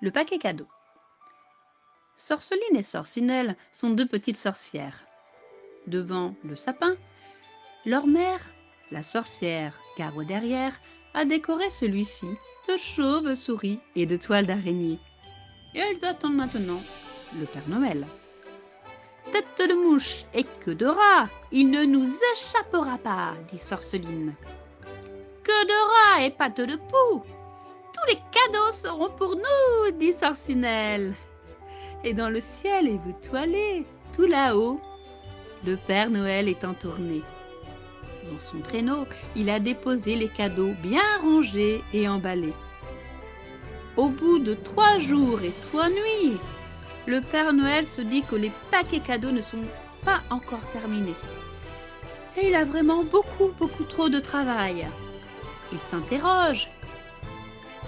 Le paquet cadeau. Sorceline et Sorcinelle sont deux petites sorcières. Devant le sapin, leur mère, la sorcière Garo derrière, a décoré celui-ci de chauves-souris et de toiles d'araignée. Elles attendent maintenant le Père Noël. Tête de mouche et queue de rat, il ne nous échappera pas, dit Sorceline. Queue de rat et patte de poux, les cadeaux seront pour nous, dit Sorcinelle. Et dans le ciel étoilé, tout là-haut, le Père Noël est en tournée. Dans son traîneau, il a déposé les cadeaux bien rangés et emballés. Au bout de trois jours et trois nuits, le Père Noël se dit que les paquets cadeaux ne sont pas encore terminés. Et il a vraiment beaucoup, beaucoup trop de travail. Il s'interroge.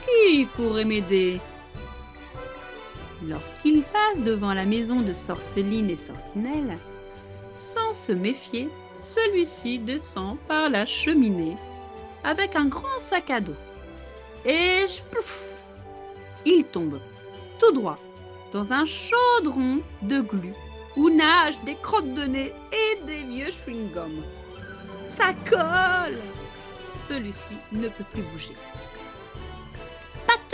Qui pourrait m'aider Lorsqu'il passe devant la maison de Sorceline et Sorcinelle, sans se méfier, celui-ci descend par la cheminée avec un grand sac à dos. Et plouf, il tombe tout droit dans un chaudron de glu où nagent des crottes de nez et des vieux chewing-gums. Ça colle Celui-ci ne peut plus bouger.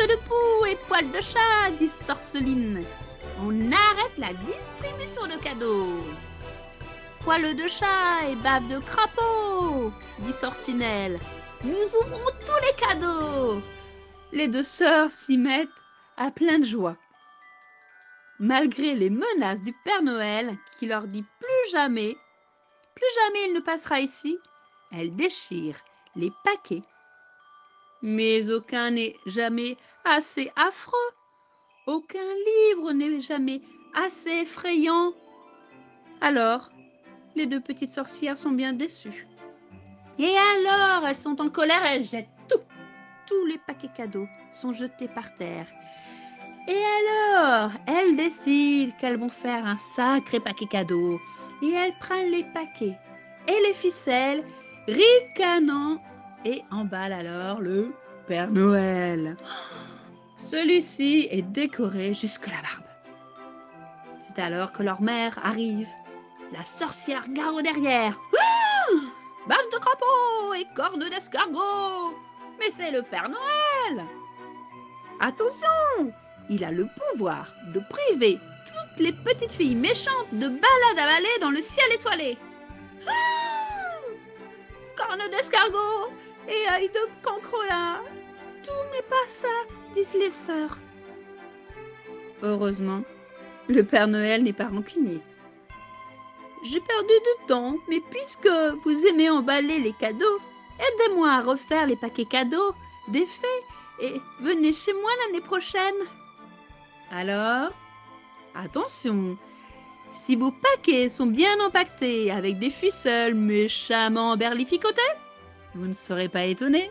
De poux et poils de chat, dit Sorceline. On arrête la distribution de cadeaux. Poils de chat et bave de crapaud, dit Sorcinelle. Nous ouvrons tous les cadeaux. Les deux sœurs s'y mettent à pleine joie malgré les menaces du Père Noël qui leur dit plus jamais, plus jamais il ne passera ici, elle déchire les paquets. Mais aucun n'est jamais assez affreux, aucun livre n'est jamais assez effrayant. Alors, les deux petites sorcières sont bien déçues. Et alors, elles sont en colère, elles jettent tout. Tous les paquets cadeaux sont jetés par terre et alors, elles décident qu'elles vont faire un sacré paquet cadeau. Et elles prennent les paquets et les ficelles, ricanant, et emballent alors le Père Noël. Celui-ci est décoré jusque la barbe. C'est alors que leur mère arrive, la sorcière Garo derrière. Ah Bave de crapaud et corne d'escargot Mais c'est le Père Noël Attention il a le pouvoir de priver toutes les petites filles méchantes de balade à balai dans le ciel étoilé. Ah D'escargot et œil de cancrola. Tout n'est pas ça, disent les sœurs. Heureusement, le Père Noël n'est pas rancunier. J'ai perdu du temps, mais puisque vous aimez emballer les cadeaux, aidez-moi à refaire les paquets cadeaux des fées et venez chez moi l'année prochaine. Alors, attention, si vos paquets sont bien empaquetés avec des ficelles méchamment berlificotés, vous ne serez pas étonné